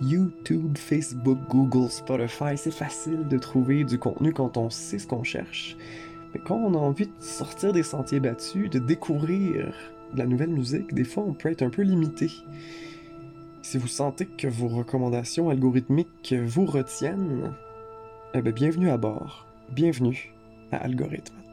YouTube, Facebook, Google, Spotify, c'est facile de trouver du contenu quand on sait ce qu'on cherche. Mais quand on a envie de sortir des sentiers battus, de découvrir de la nouvelle musique, des fois on peut être un peu limité. Si vous sentez que vos recommandations algorithmiques vous retiennent, eh bien, bienvenue à bord. Bienvenue à Algorithme.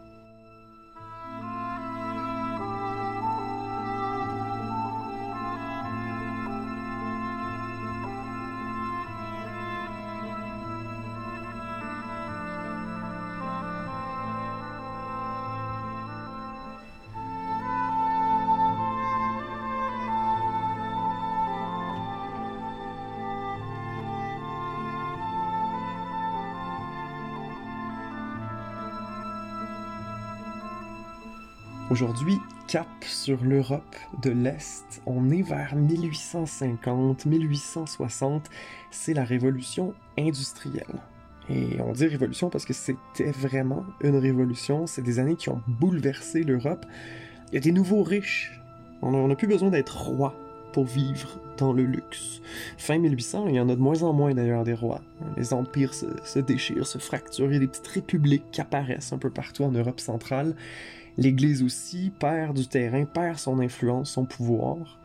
Aujourd'hui, cap sur l'Europe de l'Est. On est vers 1850-1860. C'est la révolution industrielle. Et on dit révolution parce que c'était vraiment une révolution. C'est des années qui ont bouleversé l'Europe. Il y a des nouveaux riches. On n'a plus besoin d'être roi pour vivre dans le luxe. Fin 1800, il y en a de moins en moins d'ailleurs des rois. Les empires se, se déchirent, se fracturent, il y a des petites républiques qui apparaissent un peu partout en Europe centrale. L'Église aussi perd du terrain, perd son influence, son pouvoir.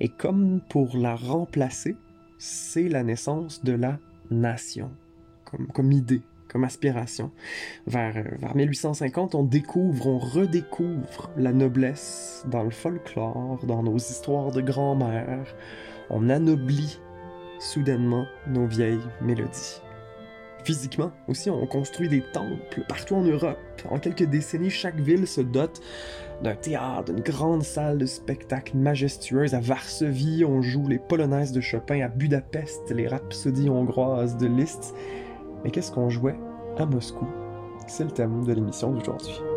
Et comme pour la remplacer, c'est la naissance de la nation, comme, idée, comme aspiration. Vers, vers 1850, on découvre, on redécouvre la noblesse dans le folklore, dans nos histoires de grand-mère. On anoblit soudainement nos vieilles mélodies. Physiquement aussi, on construit des temples partout en Europe. En quelques décennies, chaque ville se dote d'un théâtre, d'une grande salle de spectacle majestueuse. À Varsovie, on joue les polonaises de Chopin. À Budapest, les rhapsodies hongroises de Liszt. Mais qu'est-ce qu'on jouait à Moscou? C'est le thème de l'émission d'aujourd'hui.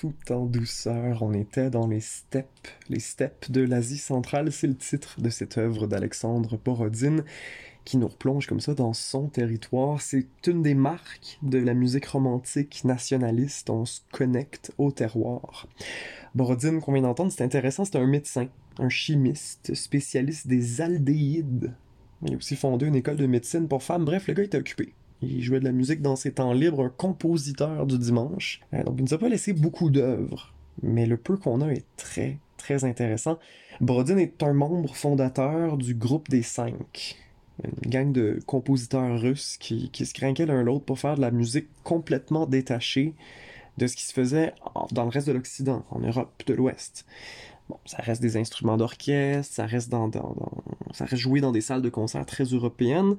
Tout en douceur. On était dans les steppes, les steppes de l'Asie centrale. C'est le titre de cette œuvre d'Alexandre Borodine qui nous replonge comme ça dans son territoire. C'est une des marques de la musique romantique nationaliste. On se connecte au terroir. Borodine, qu'on vient d'entendre, c'est intéressant, c'est un médecin, un chimiste, spécialiste des aldéhydes. Il a aussi fondé une école de médecine pour femmes. Bref, le gars était occupé. Il jouait de la musique dans ses temps libres, un compositeur du dimanche. Euh, donc il nous a pas laissé beaucoup d'œuvres, mais le peu qu'on a est très, très intéressant. Borodin est un membre fondateur du groupe des cinq, une gang de compositeurs russes qui, qui se craquaient l'un l'autre pour faire de la musique complètement détachée de ce qui se faisait dans le reste de l'Occident, en Europe de l'Ouest. Bon, ça reste des instruments d'orchestre, ça reste dans, dans, ça reste joué dans des salles de concert très européennes,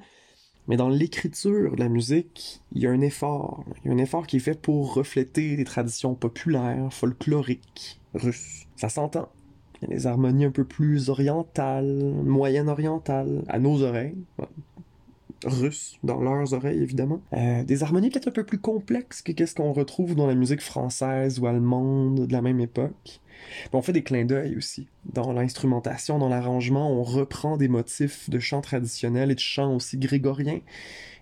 mais dans l'écriture de la musique, il y a un effort. Il y a un effort qui est fait pour refléter des traditions populaires, folkloriques, russes. Ça s'entend. Il y a des harmonies un peu plus orientales, moyen-orientales, à nos oreilles. Russes, dans leurs oreilles évidemment. Euh, des harmonies peut-être un peu plus complexes que ce qu'on retrouve dans la musique française ou allemande de la même époque on fait des clins d'œil aussi. Dans l'instrumentation, dans l'arrangement, on reprend des motifs de chants traditionnels et de chants aussi grégoriens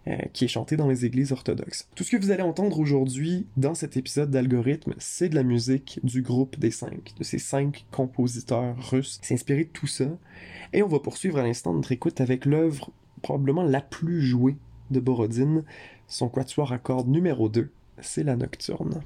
euh, qui est chanté dans les églises orthodoxes. Tout ce que vous allez entendre aujourd'hui dans cet épisode d'Algorithme, c'est de la musique du groupe des cinq, de ces cinq compositeurs russes. C'est inspiré de tout ça. Et on va poursuivre à l'instant notre écoute avec l'œuvre probablement la plus jouée de Borodine, son quatuor à cordes numéro 2, c'est la Nocturne.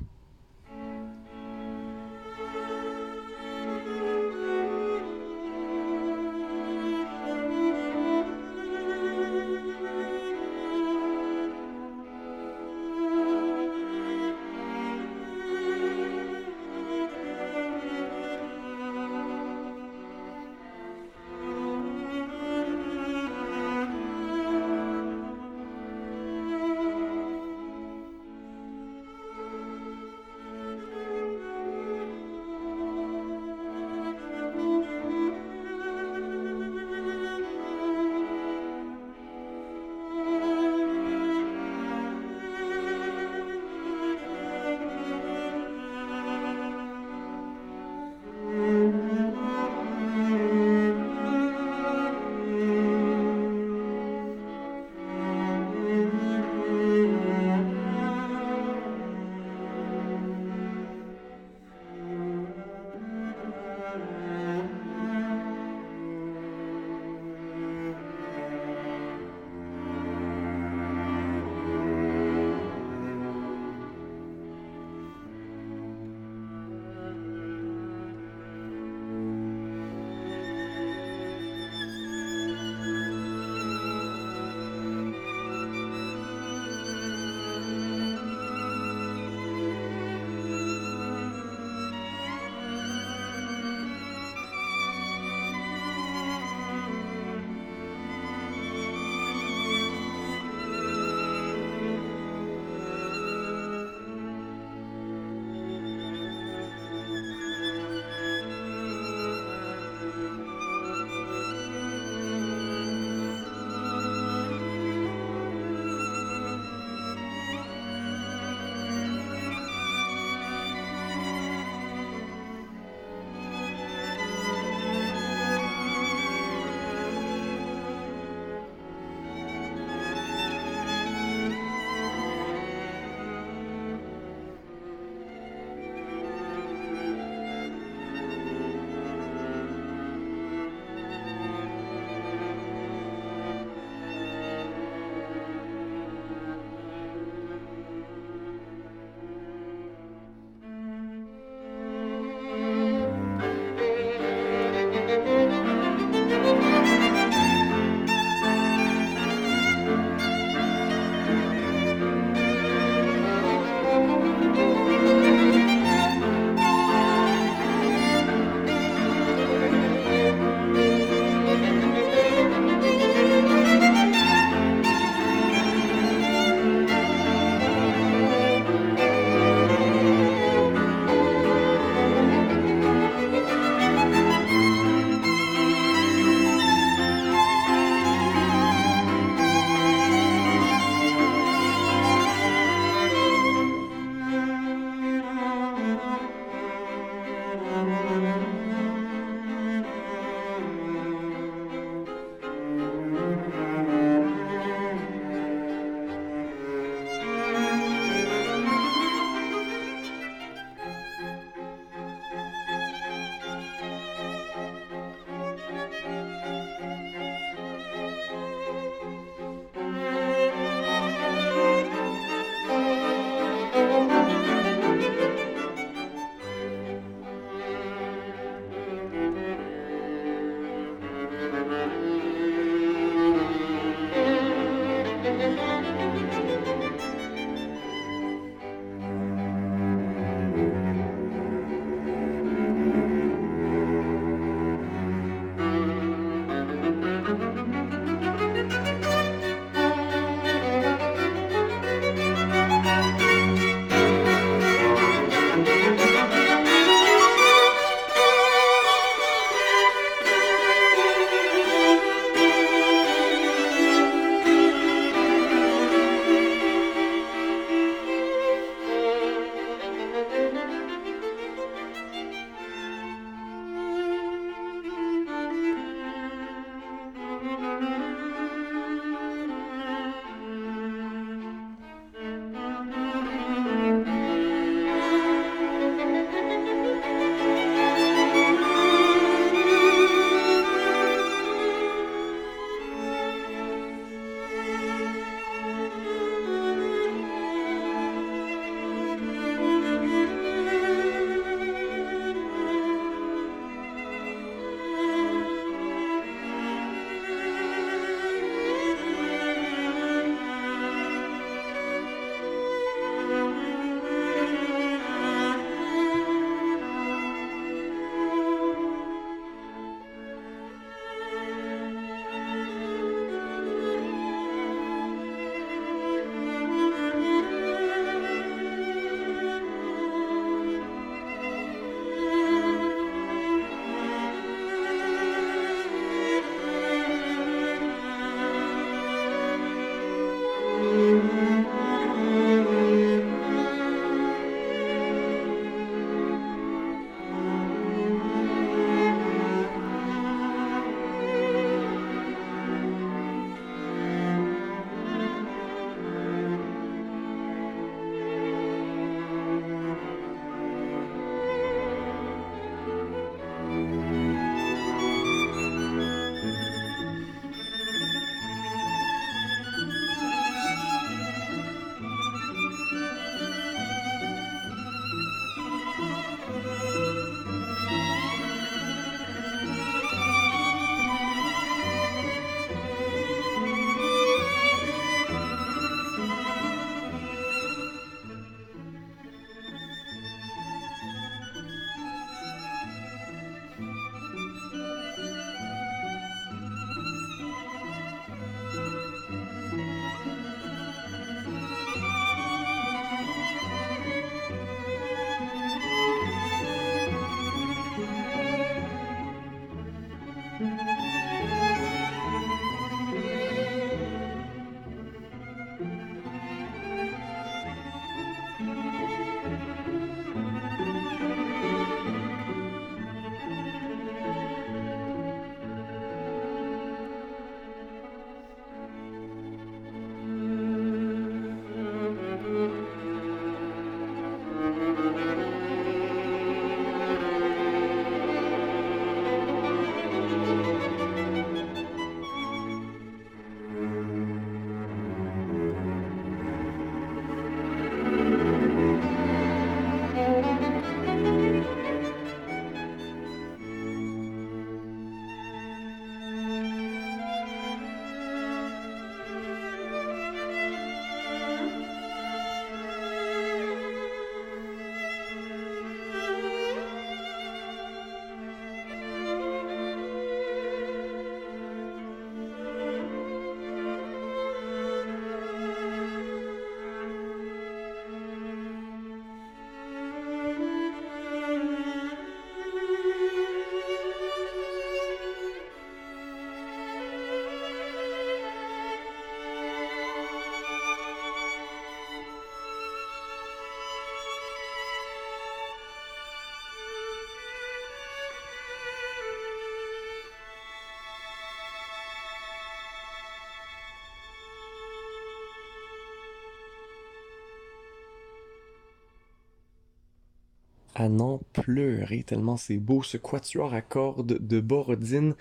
À n'en pleurer, tellement c'est beau ce quatuor à cordes de Borodine.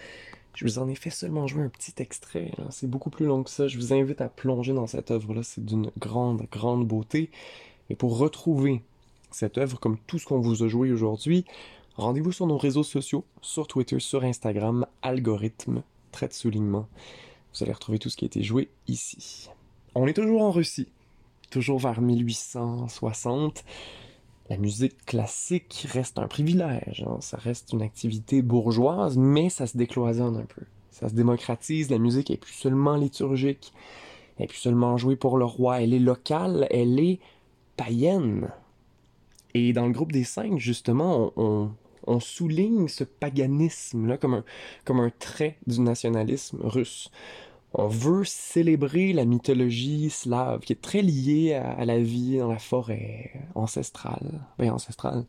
Je vous en ai fait seulement jouer un petit extrait, hein. c'est beaucoup plus long que ça. Je vous invite à plonger dans cette œuvre-là, c'est d'une grande, grande beauté. Et pour retrouver cette œuvre comme tout ce qu'on vous a joué aujourd'hui, rendez-vous sur nos réseaux sociaux, sur Twitter, sur Instagram, algorithme, trait de soulignement. Vous allez retrouver tout ce qui a été joué ici. On est toujours en Russie, toujours vers 1860. La musique classique reste un privilège, hein. ça reste une activité bourgeoise, mais ça se décloisonne un peu. Ça se démocratise, la musique est plus seulement liturgique, elle est plus seulement jouée pour le roi, elle est locale, elle est païenne. Et dans le groupe des cinq, justement, on, souligne ce paganisme-là comme un trait du nationalisme russe. On veut célébrer la mythologie slave qui est très liée à, la vie dans la forêt ancestrale. Ben, ancestrale.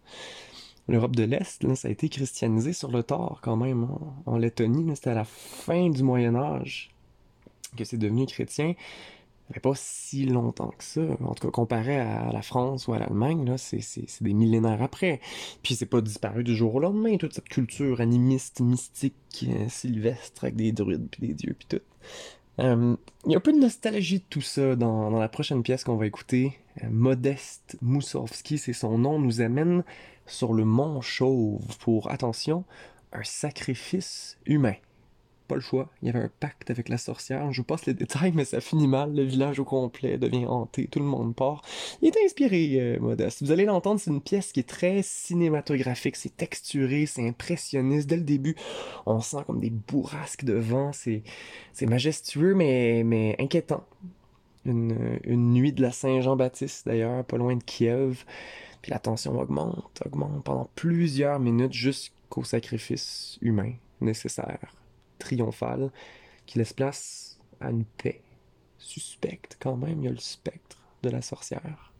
L'Europe de l'Est, ça a été christianisé sur le tard quand même. En Lettonie, c'était à la fin du Moyen Âge que c'est devenu chrétien fait pas si longtemps que ça. En tout cas, comparé à la France ou à l'Allemagne, là, c'est, des millénaires après. Puis c'est pas disparu du jour au lendemain, toute cette culture animiste, mystique, euh, sylvestre, avec des druides, puis des dieux, puis tout. Euh, il y a un peu de nostalgie de tout ça dans, la prochaine pièce qu'on va écouter. Euh, Modeste Moussovski, c'est son nom, nous amène sur le mont Chauve pour, attention, un sacrifice humain pas le choix. Il y avait un pacte avec la sorcière. Je vous passe les détails, mais ça finit mal. Le village au complet devient hanté. Tout le monde part. Il est inspiré, euh, Modeste. Vous allez l'entendre, c'est une pièce qui est très cinématographique. C'est texturé, c'est impressionniste. Dès le début, on sent comme des bourrasques de vent. C'est, majestueux, mais, mais inquiétant. Une, une nuit de la Saint-Jean-Baptiste, d'ailleurs, pas loin de Kiev. Puis la tension augmente, augmente pendant plusieurs minutes jusqu'au sacrifice humain nécessaire triomphale qui laisse place à une paix suspecte quand même. Il y a le spectre de la sorcière.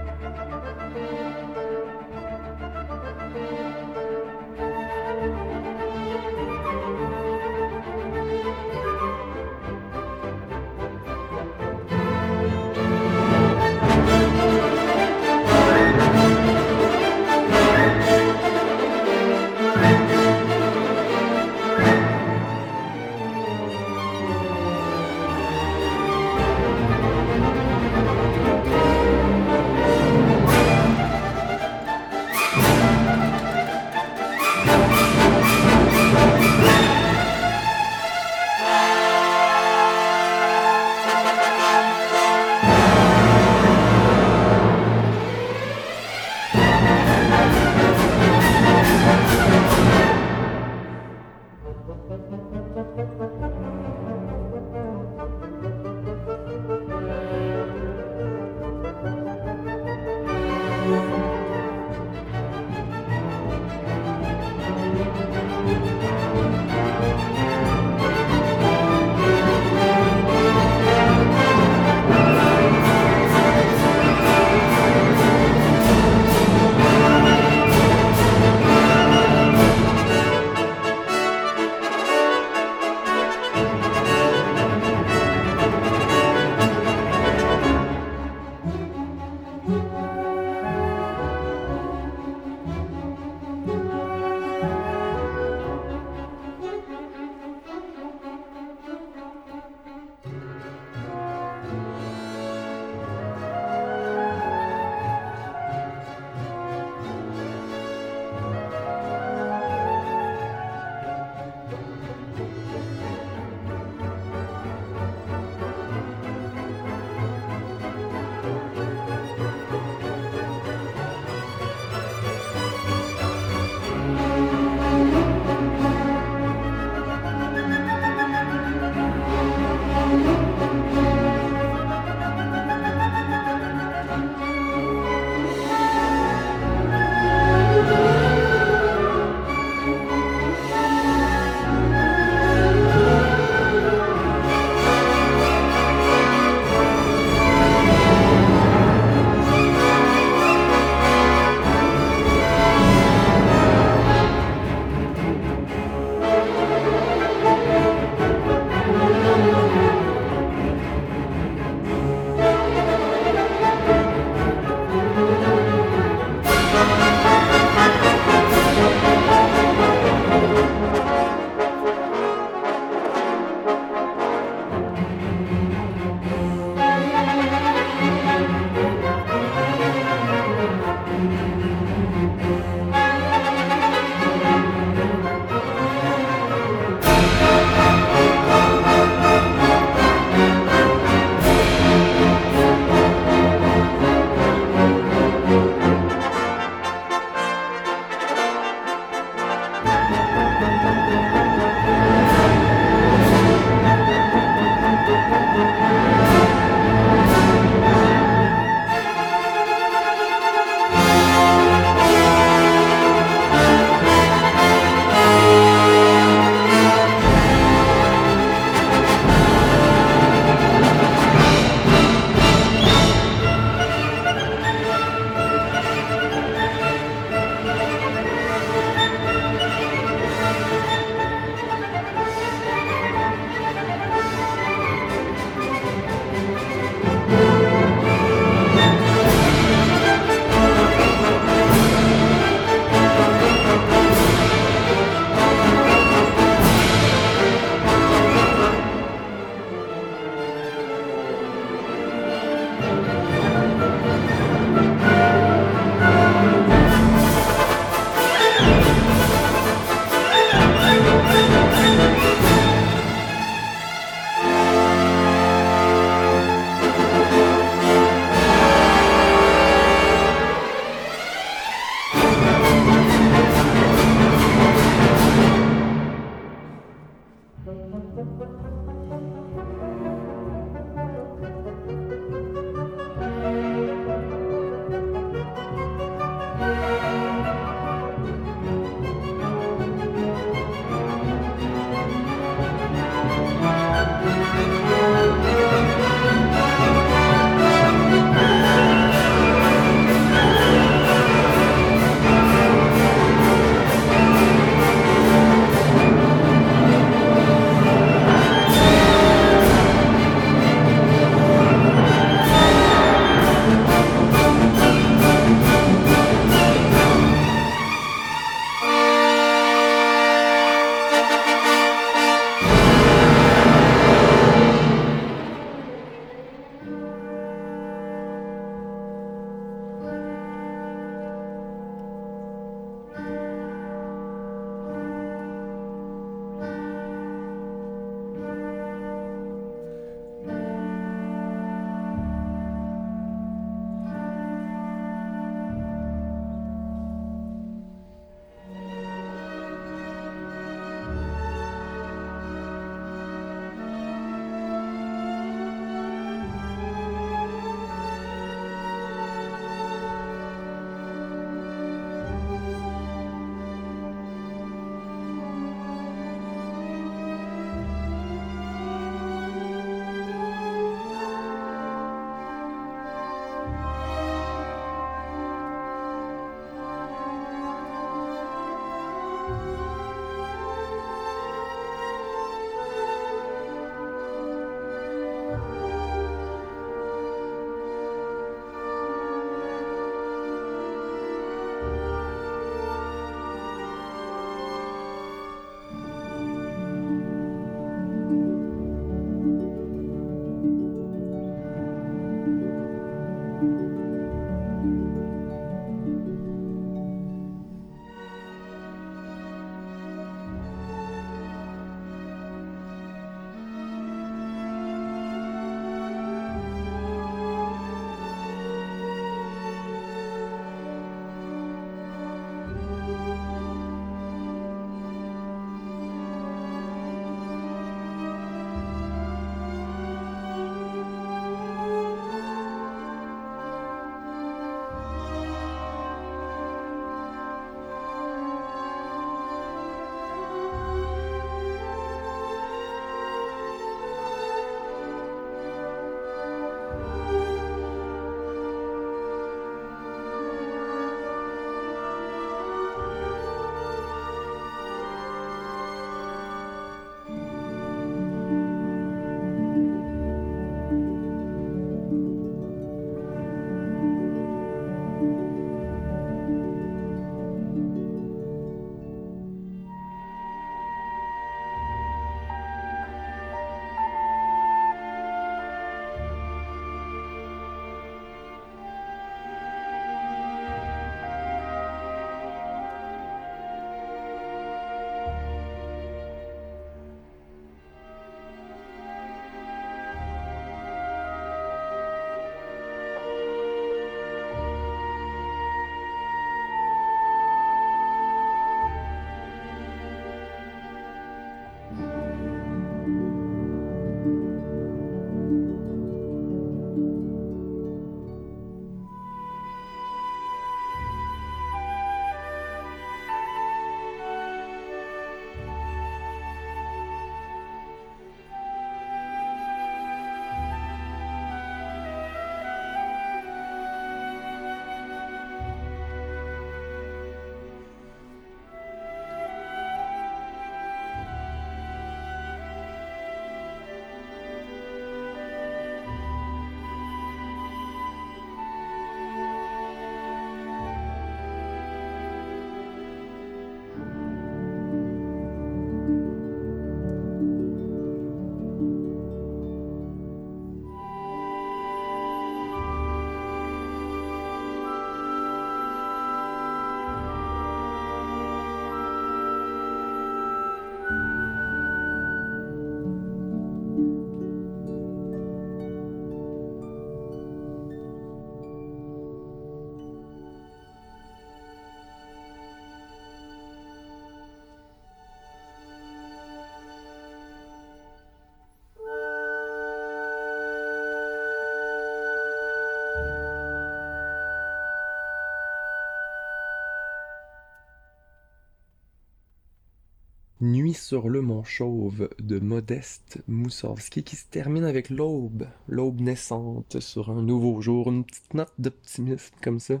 Nuit sur le Mont Chauve de Modeste Moussorski qui se termine avec l'aube, l'aube naissante sur un nouveau jour, une petite note d'optimisme comme ça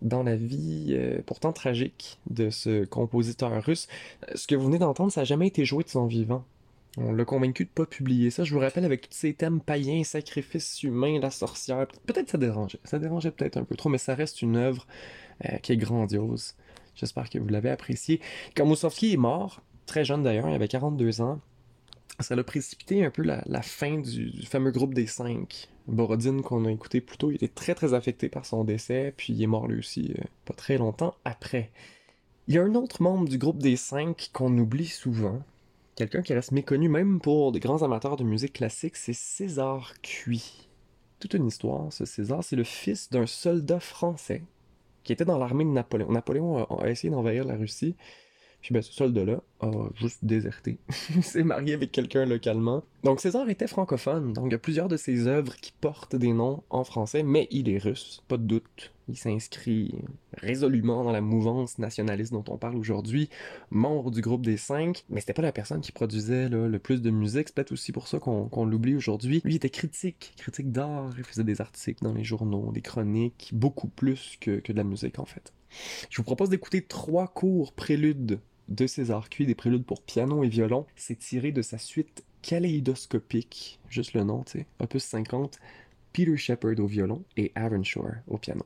dans la vie euh, pourtant tragique de ce compositeur russe. Ce que vous venez d'entendre, ça n'a jamais été joué de son vivant. On l'a convaincu de pas publier ça. Je vous rappelle avec tous ces thèmes païens, sacrifices humains, la sorcière. Peut-être ça dérangeait. Ça dérangeait peut-être un peu trop, mais ça reste une œuvre euh, qui est grandiose. J'espère que vous l'avez apprécié. Quand Moussovski est mort, très jeune d'ailleurs, il avait 42 ans, ça a précipité un peu la, fin du, fameux groupe des cinq. Borodine qu'on a écouté plus tôt, il était très très affecté par son décès, puis il est mort lui aussi euh, pas très longtemps après. Il y a un autre membre du groupe des cinq qu'on oublie souvent, quelqu'un qui reste méconnu même pour des grands amateurs de musique classique, c'est César Cui. Toute une histoire, ce César, c'est le fils d'un soldat français qui était dans l'armée de Napoléon. Napoléon a, essayé d'envahir la Russie. Puis ben, ce soldat-là a juste déserté. il s'est marié avec quelqu'un localement. Donc César était francophone, donc il y a plusieurs de ses œuvres qui portent des noms en français, mais il est russe, pas de doute. Il s'inscrit résolument dans la mouvance nationaliste dont on parle aujourd'hui, membre du groupe des cinq, mais c'était pas la personne qui produisait le plus de musique, c'est peut-être aussi pour ça qu'on l'oublie aujourd'hui. Lui était critique, critique d'art, il faisait des articles dans les journaux, des chroniques, beaucoup plus que, que de la musique en fait. Je vous propose d'écouter trois courts préludes de César Cui, des préludes pour piano et violon. C'est tiré de sa suite kaléidoscopique, juste le nom, tu sais, opus 50, Peter Shepard au violon et Aaron Shore au piano.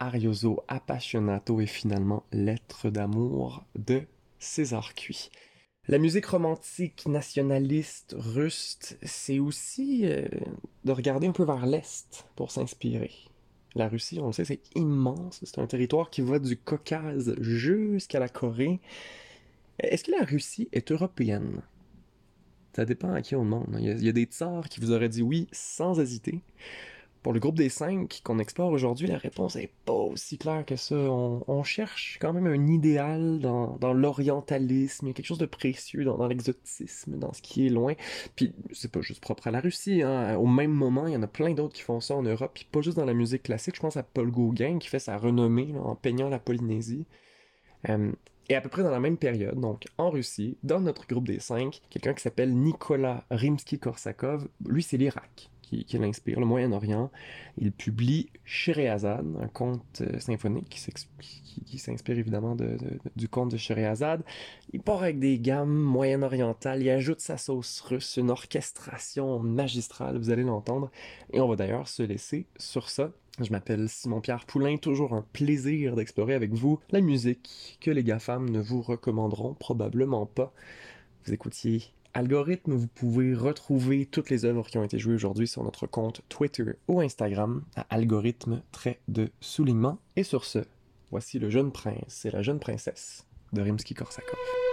Arioso Appassionato et finalement Lettre d'amour de César Cui. La musique romantique nationaliste russe, c'est aussi euh, de regarder un peu vers l'Est pour s'inspirer. La Russie, on le sait, c'est immense. C'est un territoire qui va du Caucase jusqu'à la Corée. Est-ce que la Russie est européenne? Ça dépend à qui on demande. Il y, a, il y a des tsars qui vous auraient dit oui sans hésiter. Pour le groupe des cinq qu'on explore aujourd'hui, la réponse est pas aussi claire que ça. On, cherche quand même un idéal dans, l'orientalisme, il y a quelque chose de précieux dans, l'exotisme, dans ce qui est loin. Puis c'est pas juste propre à la Russie. Hein. Au même moment, il y en a plein d'autres qui font ça en Europe, puis pas juste dans la musique classique. Je pense à Paul Gauguin qui fait sa renommée en peignant la Polynésie. Euh, et à peu près dans la même période, donc en Russie, dans notre groupe des cinq, quelqu'un qui s'appelle Nicolas Rimsky-Korsakov, lui c'est l'Irak qui, l'inspire, le Moyen-Orient. Il publie Scheherazade, un conte euh, symphonique qui, s'inspire évidemment du conte de Scheherazade. Il part avec des gammes moyen-orientales, il ajoute sa sauce russe, une orchestration magistrale, vous allez l'entendre. Et on va d'ailleurs se laisser sur ça. Je m'appelle Simon-Pierre Poulain, toujours un plaisir d'explorer avec vous la musique que les GAFAM ne vous recommanderont probablement pas. Vous écoutiez Algorithme, vous pouvez retrouver toutes les œuvres qui ont été jouées aujourd'hui sur notre compte Twitter ou Instagram à algorithme trait de soulignement. Et sur ce, voici le jeune prince et la jeune princesse de Rimsky-Korsakov.